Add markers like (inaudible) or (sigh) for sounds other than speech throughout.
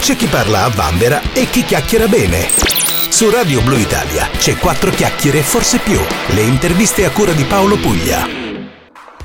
c'è chi parla a vanvera e chi chiacchiera bene. Su Radio Blue Italia c'è quattro chiacchiere, forse più. Le interviste a cura di Paolo Puglia.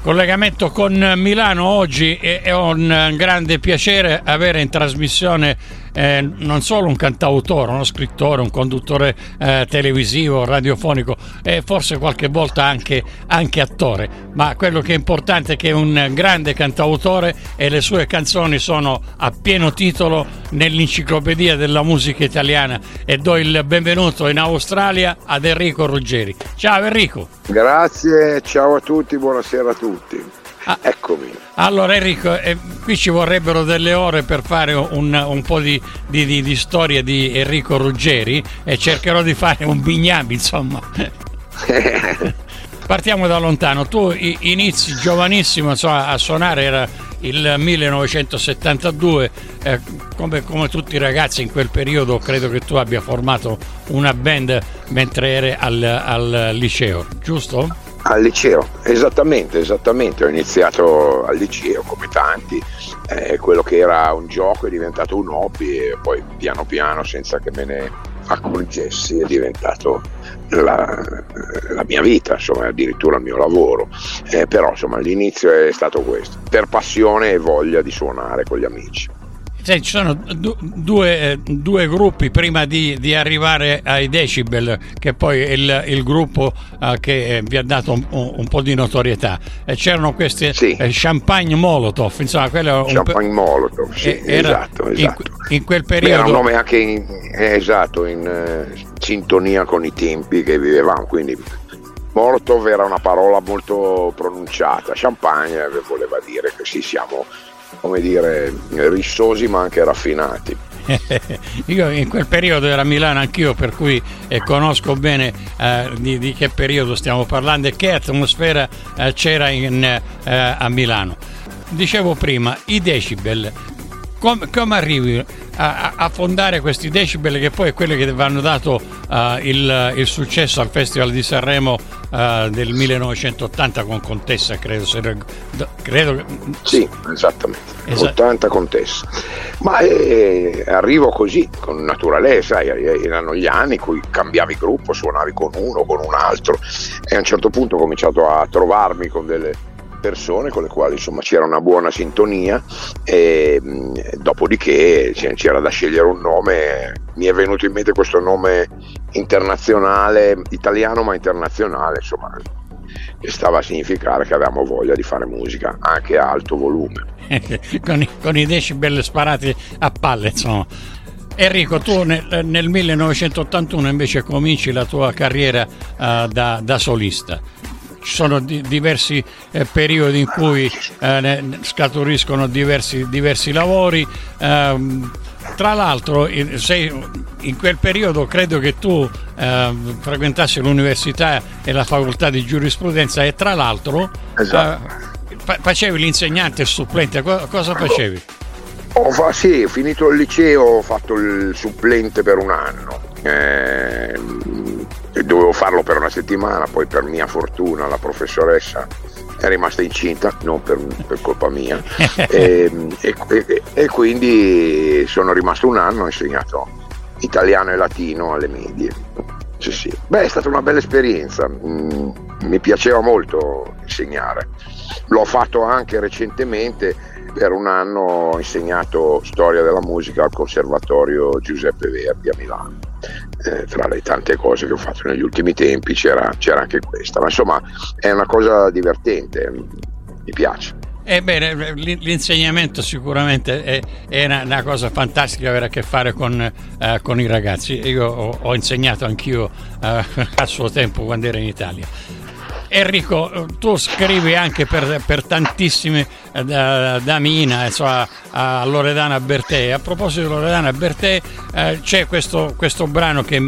Collegamento con Milano oggi è un grande piacere avere in trasmissione eh, non solo un cantautore, uno scrittore, un conduttore eh, televisivo, radiofonico e forse qualche volta anche, anche, attore, ma quello che è importante è che è un grande cantautore e le sue canzoni sono a pieno titolo nell'enciclopedia della musica italiana e do il benvenuto in Australia ad Enrico Ruggeri. Ciao Enrico. Grazie, ciao a tutti, buonasera a tutti. Ah, Eccomi. Allora Enrico, eh, qui ci vorrebbero delle ore per fare un, un po' di, di, di, di, storia di Enrico Ruggeri e cercherò di fare un bignami, insomma. (laughs) Partiamo da lontano, tu inizi giovanissimo insomma, a suonare, era il 1972, eh, come, come, tutti i ragazzi in quel periodo credo che tu abbia formato una band mentre eri al, al liceo, giusto? Al liceo, esattamente, esattamente. Ho iniziato al liceo come tanti, eh, quello che era un gioco è diventato un hobby e poi piano piano, senza che me ne accorgessi, è diventato la, la mia vita, insomma, addirittura il mio lavoro. Eh, però insomma l'inizio è stato questo, per passione e voglia di suonare con gli amici. Sì, ci sono due, eh, due, gruppi prima di, di, arrivare ai Decibel, che poi è il, il gruppo uh, che eh, vi ha dato un, un, po' di notorietà. E c'erano questi sì. eh, Champagne Molotov, insomma, quello Champagne un, Molotov, sì, esatto, esatto. In, in, quel periodo. Era un nome anche in, esatto, in uh, sintonia con i tempi che vivevamo, quindi Molotov era una parola molto pronunciata, champagne voleva dire che sì, siamo come dire, rissosi ma anche raffinati. (laughs) io in quel periodo ero a Milano anch'io, per cui eh, conosco bene eh, di, di, che periodo stiamo parlando e che atmosfera eh, c'era in, eh, a Milano. Dicevo prima, i decibel, come, come arrivi a, a, fondare questi decibel che poi è quello che vanno dato uh, il, il, successo al Festival di Sanremo uh, del 1980 con Contessa, credo. Se, credo sì, esattamente. Esatto. 80 Contessa. Ma eh, arrivo così, con naturalezza, erano gli anni in cui cambiavi gruppo, suonavi con uno, con un altro e a un certo punto ho cominciato a trovarmi con delle persone con le quali insomma c'era una buona sintonia e dopodiché c'era da scegliere un nome mi è venuto in mente questo nome internazionale italiano ma internazionale insomma che stava a significare che avevamo voglia di fare musica anche a alto volume (laughs) con, i, con i decibel sparati a palle insomma Enrico, tu nel, nel, 1981 invece cominci la tua carriera uh, da, da solista ci sono di, diversi eh, periodi in cui eh, scaturiscono diversi, diversi lavori. Eh, tra l'altro, in, sei, in quel periodo credo che tu eh, frequentassi l'università e la facoltà di giurisprudenza e tra l'altro esatto. Eh, fa, facevi l'insegnante supplente. Co- cosa facevi? Ho fa, sì, finito il liceo, ho fatto il supplente per un anno. Eh, dovevo farlo per una settimana, poi per mia fortuna la professoressa è rimasta incinta, non per, per colpa mia, (laughs) e, e, e, e, quindi sono rimasto un anno, ho insegnato italiano e latino alle medie. Sì, sì. Beh, è stata una bella esperienza, mm, mi piaceva molto insegnare. L'ho fatto anche recentemente, per un anno ho insegnato storia della musica al Conservatorio Giuseppe Verdi a Milano eh, tra le tante cose che ho fatto negli ultimi tempi c'era, c'era anche questa, ma insomma è una cosa divertente, mi piace. Ebbene, l'insegnamento sicuramente è, è una, una, cosa fantastica avere a che fare con, uh, con i ragazzi. Io ho, ho insegnato anch'io (laughs) uh, a suo tempo quando ero in Italia. Enrico, tu scrivi anche per, per tantissime eh, da, da, Mina insomma, a Loredana Bertè. A proposito di Loredana Bertè, eh, c'è questo, questo brano che,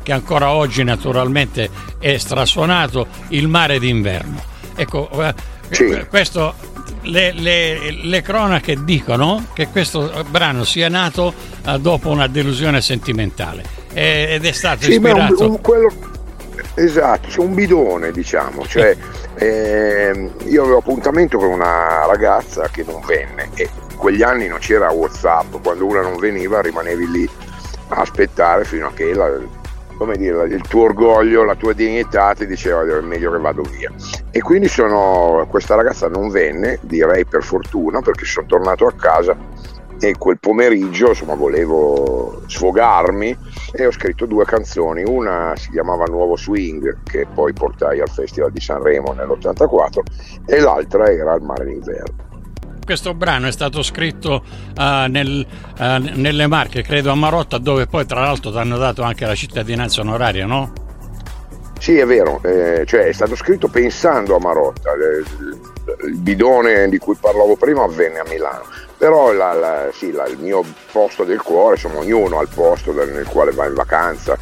che, ancora oggi naturalmente è strasuonato, Il mare d'inverno. Ecco, eh, sì. questo, le, le, le, cronache dicono che questo brano sia nato eh, dopo una delusione sentimentale ed è stato sì, ispirato... Un, un, quello Esatto, c'è un bidone diciamo, cioè, (laughs) eh, io avevo appuntamento con una ragazza che non venne e quegli anni non c'era Whatsapp, quando una non veniva rimanevi lì a aspettare fino a che la, come dire, il tuo orgoglio, la tua dignità ti diceva è meglio che vado via. E quindi sono, questa ragazza non venne, direi per fortuna, perché sono tornato a casa e quel pomeriggio insomma volevo sfogarmi e ho scritto due canzoni, una si chiamava Nuovo Swing che poi portai al Festival di Sanremo nell'84 e l'altra era Al mare d'inverno. Questo brano è stato scritto uh, nel, uh, nelle Marche, credo a Marotta, dove poi tra l'altro ti hanno dato anche la cittadinanza onoraria, no? Sì, è vero, eh, cioè è stato scritto pensando a Marotta. Il bidone di cui parlavo prima avvenne a Milano, però la, la, sì, la, il mio posto del cuore, insomma ognuno ha il posto nel quale va in vacanza,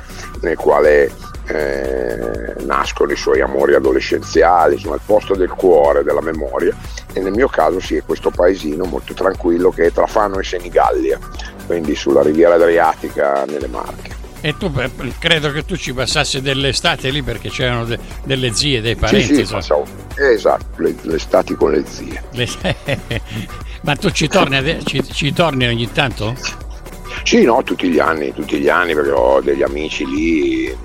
nel quale eh, nascono i suoi amori adolescenziali, insomma il posto del cuore, della memoria e nel mio caso sì è questo paesino molto tranquillo che è tra Fano e Senigallia, quindi sulla riviera Adriatica nelle Marche. E tu credo che tu ci passassi delle estate lì perché c'erano de, delle zie, dei parenti. Sì, sì, passavo, esatto, le, le estati con le zie. (laughs) Ma tu ci torni, ci, ci torni ogni tanto? Sì, no, tutti gli anni, tutti gli anni perché ho degli amici lì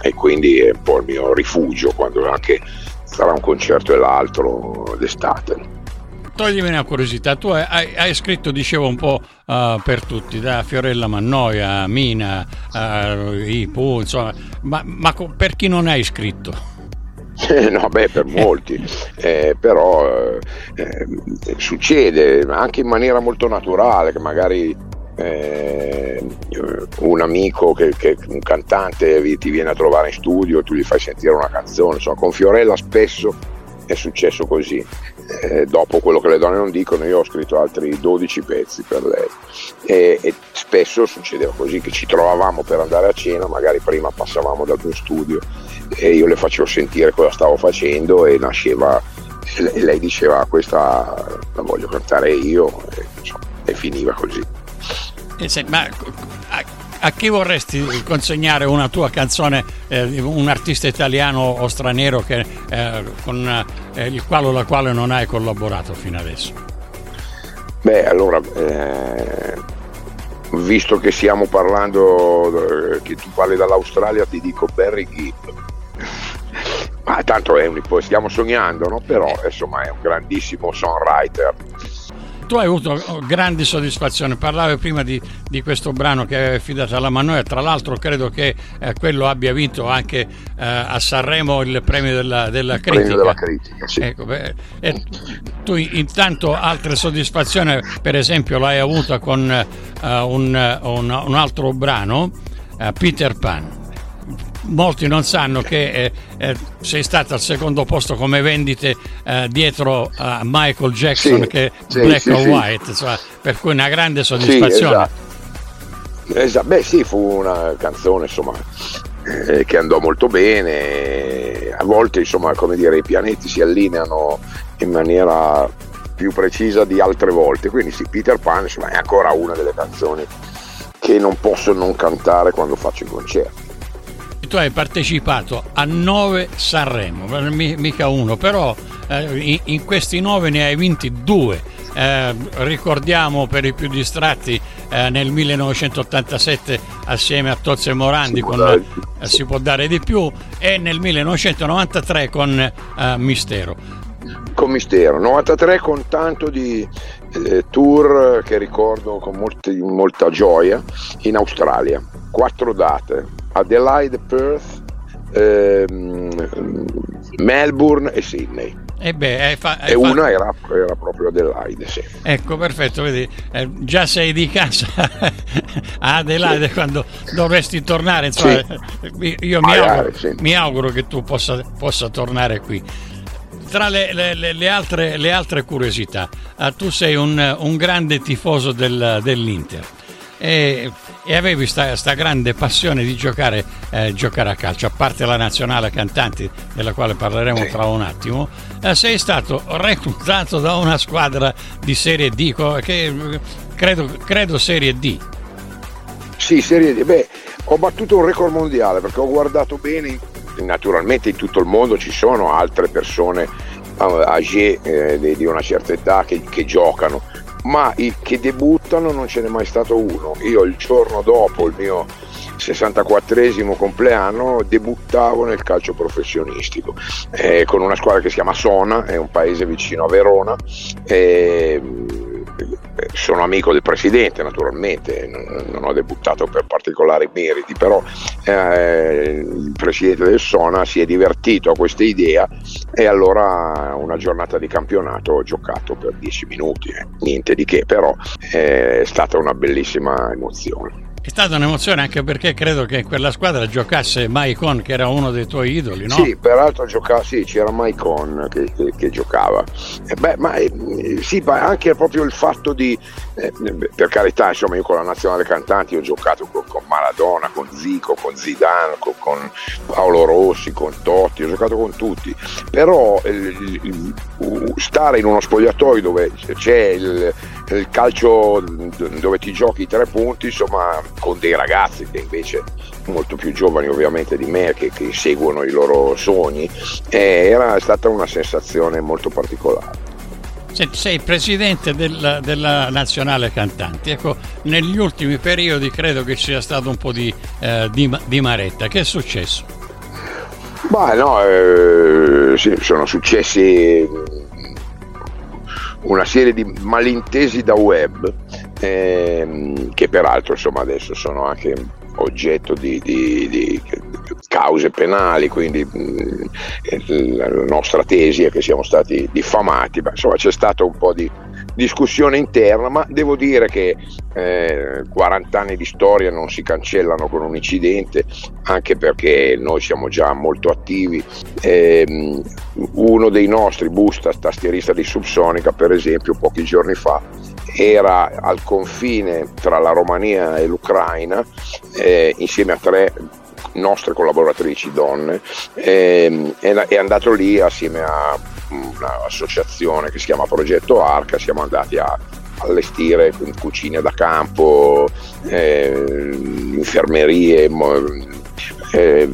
e quindi è un po' il mio rifugio quando anche sarà un concerto e l'altro d'estate. Toglimi una curiosità, tu hai, hai scritto, dicevo, un po' uh, per tutti, da Fiorella Mannoia, Mina, uh, Ipu, insomma, ma, ma, per chi non hai scritto? Eh, no, beh, per molti, eh, però eh, succede anche in maniera molto naturale che magari eh, un amico che, che, un cantante ti viene a trovare in studio tu gli fai sentire una canzone insomma con Fiorella spesso è successo così. Eh, dopo quello che le donne non dicono io ho scritto altri 12 pezzi per lei. E, e, spesso succedeva così che ci trovavamo per andare a cena magari prima passavamo dal mio studio e io le facevo sentire cosa stavo facendo e nasceva e lei diceva questa la voglio cantare io e, insomma, e finiva così. Eh, ma a, chi vorresti consegnare una tua canzone, eh, un artista italiano o straniero che, eh, con eh, il quale o la quale non hai collaborato fino adesso? Beh, allora, eh, visto che stiamo parlando, eh, che tu parli dall'Australia, ti dico Barry Gibb. Ma tanto è un, stiamo sognando, no? Però insomma è un grandissimo songwriter tu hai avuto grandi soddisfazioni. Parlavi prima di, di questo brano che avevi affidato alla Manoia, tra l'altro credo che eh, quello abbia vinto anche eh, a Sanremo il premio della, della critica. Premio della critica sì. ecco, beh, tu intanto altre soddisfazioni, per esempio l'hai avuta con uh, un, un, un, altro brano, uh, Peter Pan molti non sanno che eh, eh, sei stato al secondo posto come vendite eh, dietro a Michael Jackson sì, che sì, Black sì, or White, insomma, per cui una grande soddisfazione. Esatto. esatto. Beh sì, fu una canzone insomma, eh, che andò molto bene, a volte insomma, come dire, i pianeti si allineano in maniera più precisa di altre volte, quindi sì, Peter Pan insomma, è ancora una delle canzoni che non posso non cantare quando faccio i concerti tu hai partecipato a nove Sanremo, mica uno, però eh, in questi nove ne hai vinti due. Eh, ricordiamo per i più distratti eh, nel 1987 assieme a Tozzo e Morandi si, con, può dare, eh, si può dare di più e nel 1993 con eh, Mistero. Con Mistero, 93 con tanto di eh, tour che ricordo con molti, molta gioia in Australia, quattro date, Adelaide, Perth, ehm, Melbourne e Sydney. E, beh, fa- e una era, era, proprio Adelaide, sì. Ecco, perfetto, vedi, eh, già sei di casa (laughs) a Adelaide sì. quando dovresti tornare, insomma, sì. io mi, auguro, sì. mi, auguro, che tu possa, possa tornare qui. Tra le, le, le, altre, le altre, curiosità, eh, tu sei un, un grande tifoso del, dell'Inter e, e avevi questa grande passione di giocare, eh, giocare, a calcio, a parte la nazionale cantanti della quale parleremo sì. tra un attimo, eh, sei stato reclutato da una squadra di Serie D, che credo, credo Serie D. Sì, Serie D. Beh, ho battuto un record mondiale perché ho guardato bene, naturalmente in tutto il mondo ci sono altre persone age eh, di una certa età che, che giocano ma i che debuttano non ce n'è mai stato uno. Io il giorno dopo il mio 64esimo compleanno debuttavo nel calcio professionistico eh, con una squadra che si chiama Sona, è un paese vicino a Verona. Eh, sono amico del presidente naturalmente, non ho debuttato per particolari meriti, però eh, il presidente del Sona si è divertito a questa idea e allora una giornata di campionato ho giocato per 10 minuti, eh. niente di che, però eh, è stata una bellissima emozione. È stata un'emozione anche perché credo che quella squadra giocasse Maicon, che era uno dei tuoi idoli, no? Sì, peraltro giocava, sì, c'era Maicon che, che, che giocava. Eh beh, ma eh, sì, ma anche proprio il fatto di, eh, per carità, insomma, io con la nazionale cantanti ho giocato con, con Maradona, con Zico, con Zidane, con, con, Paolo Rossi, con Totti, ho giocato con tutti. Però eh, stare in uno spogliatoio dove c'è il, il calcio dove ti giochi i tre punti, insomma, con dei ragazzi che invece molto più giovani ovviamente di me che, che seguono i loro sogni, eh, era stata una sensazione molto particolare. Sei presidente della, della, nazionale cantanti. Ecco, negli ultimi periodi credo che ci sia stato un po' di, eh, di, di maretta. Che è successo? Beh, no, eh, sì, sono successi una serie di malintesi da web ehm, che peraltro insomma adesso sono anche oggetto di, di, di cause penali, quindi mh, mm, la nostra tesi è che siamo stati diffamati, ma insomma c'è stato un po' di discussione interna, ma devo dire che eh, 40 anni di storia non si cancellano con un incidente, anche perché noi siamo già molto attivi. Eh, uno dei nostri, Busta, tastierista di Subsonica, per esempio, pochi giorni fa, era al confine tra la Romania e l'Ucraina eh, insieme a tre nostre collaboratrici donne eh, è andato lì assieme a un'associazione che si chiama Progetto Arca, siamo andati a allestire cucine da campo, eh, infermerie, eh,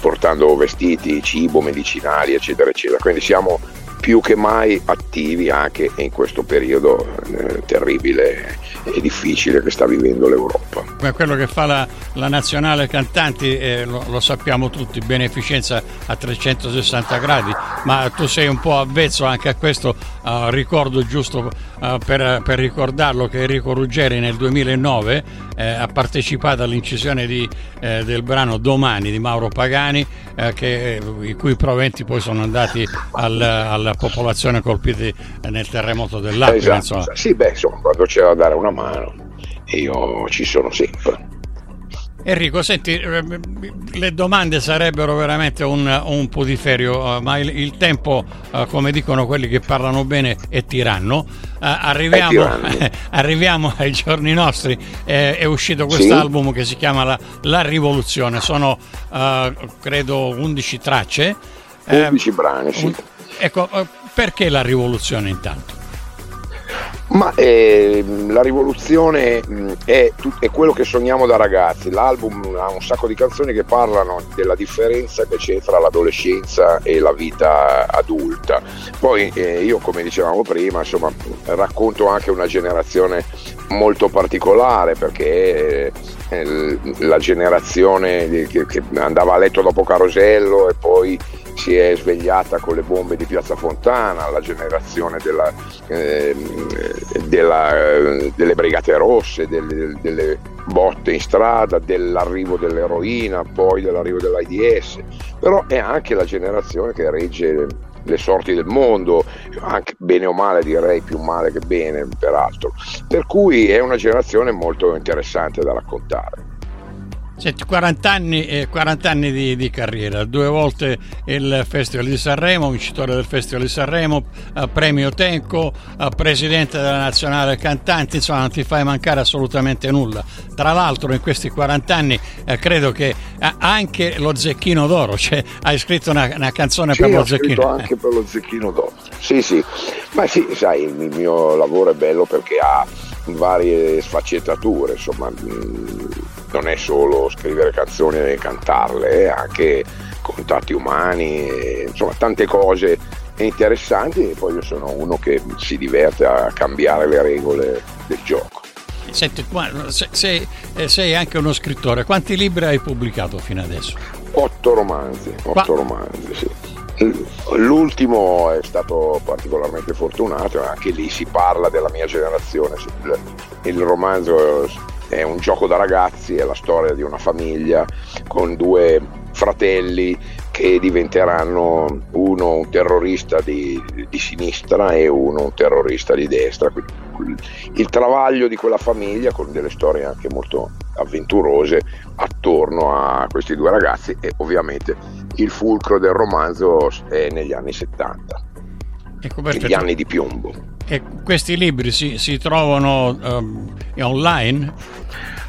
portando vestiti, cibo, medicinali, eccetera, eccetera. Quindi siamo più che mai attivi anche in questo periodo eh, terribile difficile che sta vivendo l'Europa. Quello che fa la, la nazionale cantanti eh, lo, lo, sappiamo tutti, beneficenza a 360 gradi, ma tu sei un po' avvezzo anche a questo, uh, ricordo giusto uh, per, per, ricordarlo che Enrico Ruggeri nel 2009 eh, ha partecipato all'incisione di, eh, del brano Domani di Mauro Pagani, eh, che, i cui proventi poi sono andati al, alla popolazione colpita nel terremoto dell'Aquila. Esatto. Sì, beh, insomma, quando c'è da dare una mano e io ci sono sempre. Enrico, senti, eh, le domande sarebbero veramente un, un putiferio, eh, ma il, il tempo, eh, come dicono quelli che parlano bene, è tiranno. Arriviamo, (laughs) arriviamo ai giorni nostri, è uscito questo album sì. che si chiama La, La Rivoluzione, sono credo 11 tracce. 11 brani, sì. Ecco, perché La Rivoluzione intanto? Ma eh, la rivoluzione è, è, quello che sogniamo da ragazzi. L'album ha un sacco di canzoni che parlano della differenza che c'è tra l'adolescenza e la vita adulta. Poi eh, io, come dicevamo prima, insomma, racconto anche una generazione molto particolare perché eh, la generazione che andava a letto dopo Carosello e poi si è svegliata con le bombe di Piazza Fontana, la generazione della, eh, della, delle Brigate Rosse, delle, delle, botte in strada, dell'arrivo dell'eroina, poi dell'arrivo dell'AIDS, però è anche la generazione che regge le sorti del mondo, anche bene o male direi più male che bene peraltro, per cui è una generazione molto interessante da raccontare. Senti, 40 anni, eh, 40 anni di, di, carriera, due volte il Festival di Sanremo, vincitore del Festival di Sanremo, eh, premio Tenco, eh, presidente della Nazionale Cantanti, insomma non ti fai mancare assolutamente nulla. Tra l'altro in questi 40 anni eh, credo che eh, anche lo Zecchino d'Oro, cioè hai scritto una, una canzone sì, per lo Zecchino. anche per lo Zecchino d'Oro. Sì, sì, ma sì, sai, il mio lavoro è bello perché ha varie sfaccettature, insomma non è solo scrivere canzoni e cantarle, è anche contatti umani, insomma tante cose interessanti e poi io sono uno che si diverte a cambiare le regole del gioco. Senti, sei, eh, sei anche uno scrittore, quanti libri hai pubblicato fino adesso? Otto romanzi, otto Qua... romanzi, sì. L'ultimo è stato particolarmente fortunato, anche lì si parla della mia generazione. Il romanzo è un gioco da ragazzi, è la storia di una famiglia con due fratelli che diventeranno uno un terrorista di, di sinistra e uno un terrorista di destra. Il travaglio di quella famiglia con delle storie anche molto avventurose attorno a questi due ragazzi e ovviamente il fulcro del romanzo è negli anni 70, ecco negli anni di piombo. E questi libri si, si trovano um, online?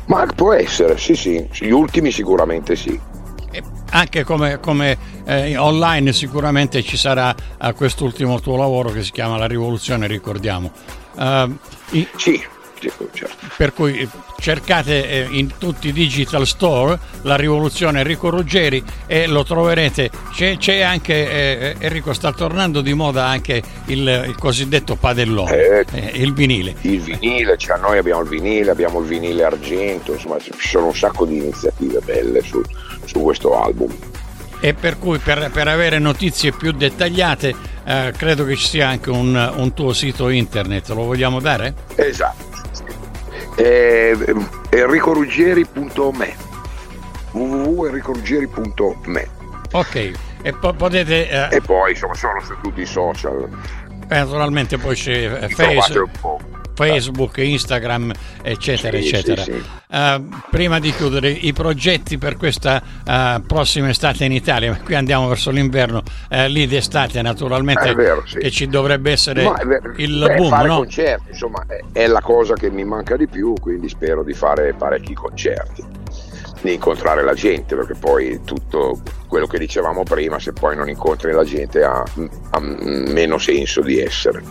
Ma può essere, sì, sì, gli ultimi sicuramente sì. E anche come, come eh, online sicuramente ci sarà uh, quest'ultimo tuo lavoro che si chiama La rivoluzione, ricordiamo. Uh, i... Sì certo. Per cui cercate eh, in tutti i digital store la rivoluzione Enrico Ruggeri e lo troverete. C'è, c'è anche, eh, Enrico sta tornando di moda anche il, il cosiddetto padellone, eh, eh, il vinile. Il vinile, cioè noi abbiamo il vinile, abbiamo il vinile argento, insomma ci sono un sacco di iniziative belle su, su questo album e per cui per, per avere notizie più dettagliate eh, credo che ci sia anche un, un, tuo sito internet, lo vogliamo dare? Esatto, eh, enricoruggieri.me www.enricoruggieri.me ok e po- potete eh... e poi insomma sono su tutti i social. eh, naturalmente poi c'è Facebook Facebook, Instagram, eccetera, sì, eccetera. Sì, sì. Uh, prima di chiudere, i progetti per questa uh, prossima estate in Italia, qui andiamo verso l'inverno, uh, lì d'estate naturalmente vero, che ci dovrebbe essere il beh, boom. Fare no? concerti, insomma, è, è la cosa che mi manca di più, quindi spero di fare parecchi concerti di incontrare la gente, perché poi tutto quello che dicevamo prima, se poi non incontri la gente ha, ha meno senso di essere.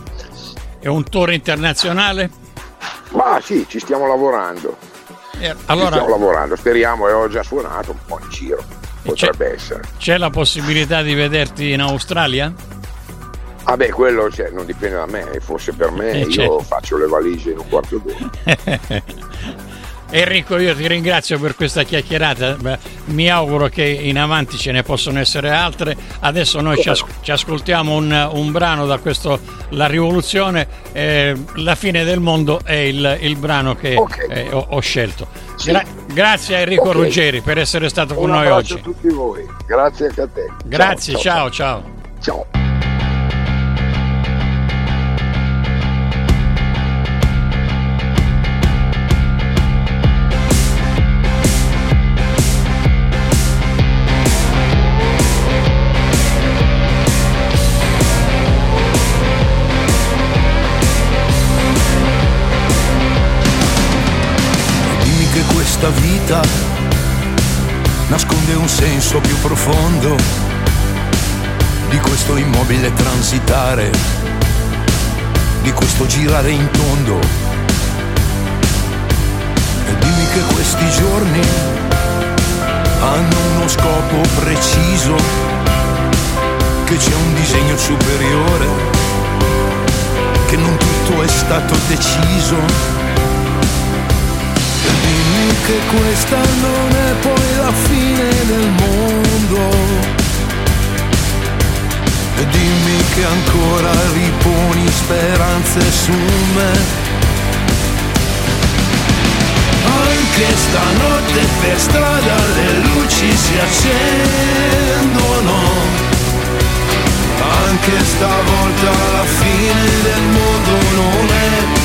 È un tour internazionale? Ma sì, ci stiamo lavorando. Eh, allora... Ci stiamo lavorando, speriamo, e ho già suonato un po' in giro. Potrebbe c'è, essere. C'è la possibilità di vederti in Australia? Ah beh, quello cioè, non dipende da me, fosse per me eh, io certo. faccio le valigie in un quarto d'ora. (laughs) Enrico, io ti ringrazio per questa chiacchierata. Mi auguro che in avanti ce ne possono essere altre. Adesso noi ci, as- ci, ascoltiamo un, un, brano da questo La rivoluzione. Eh, la fine del mondo è il, il brano che okay. eh, ho, ho, scelto. Gra- grazie a Enrico okay. Ruggeri per essere stato con un noi oggi. Grazie a tutti voi. Grazie anche a te. Grazie, ciao. ciao. ciao. ciao. Vita nasconde un senso più profondo di questo immobile transitare, di questo girare in tondo. E dimmi che questi giorni hanno uno scopo preciso, che c'è un disegno superiore, che non tutto è stato deciso che questa non è poi la fine del mondo. E dimmi che ancora riponi speranze su me. Anche stanotte per strada le luci si accendono. Anche stavolta la fine del mondo non è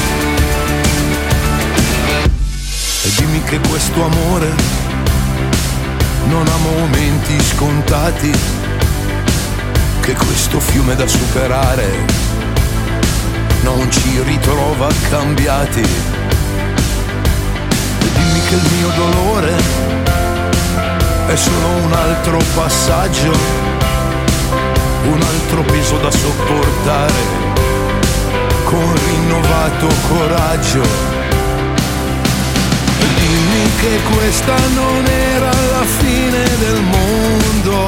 E dimmi che questo amore non ha momenti scontati, che questo fiume da superare non ci ritrova cambiati. E dimmi che il mio dolore è solo un altro passaggio, un altro peso da sopportare con rinnovato coraggio che questa non era la fine del mondo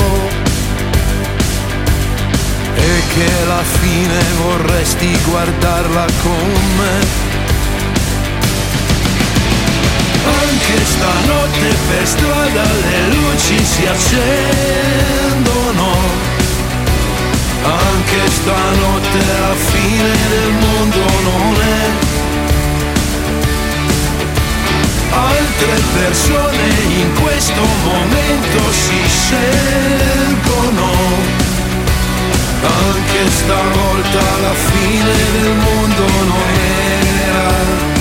e che la fine vorresti guardarla con me. Anche stanotte per strada le luci si accendono. Anche stanotte la fine del mondo non è. Altre persone in questo momento si scelgono anche stavolta la fine del mondo non era.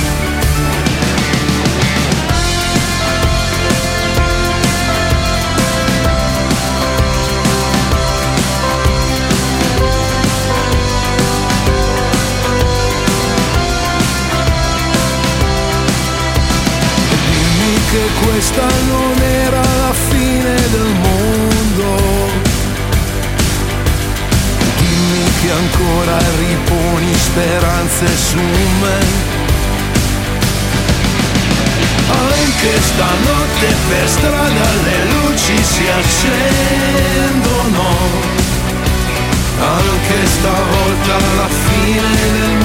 Ancora riponi speranze su me. Anche stanotte per strada le luci si accendono, anche stavolta la fine del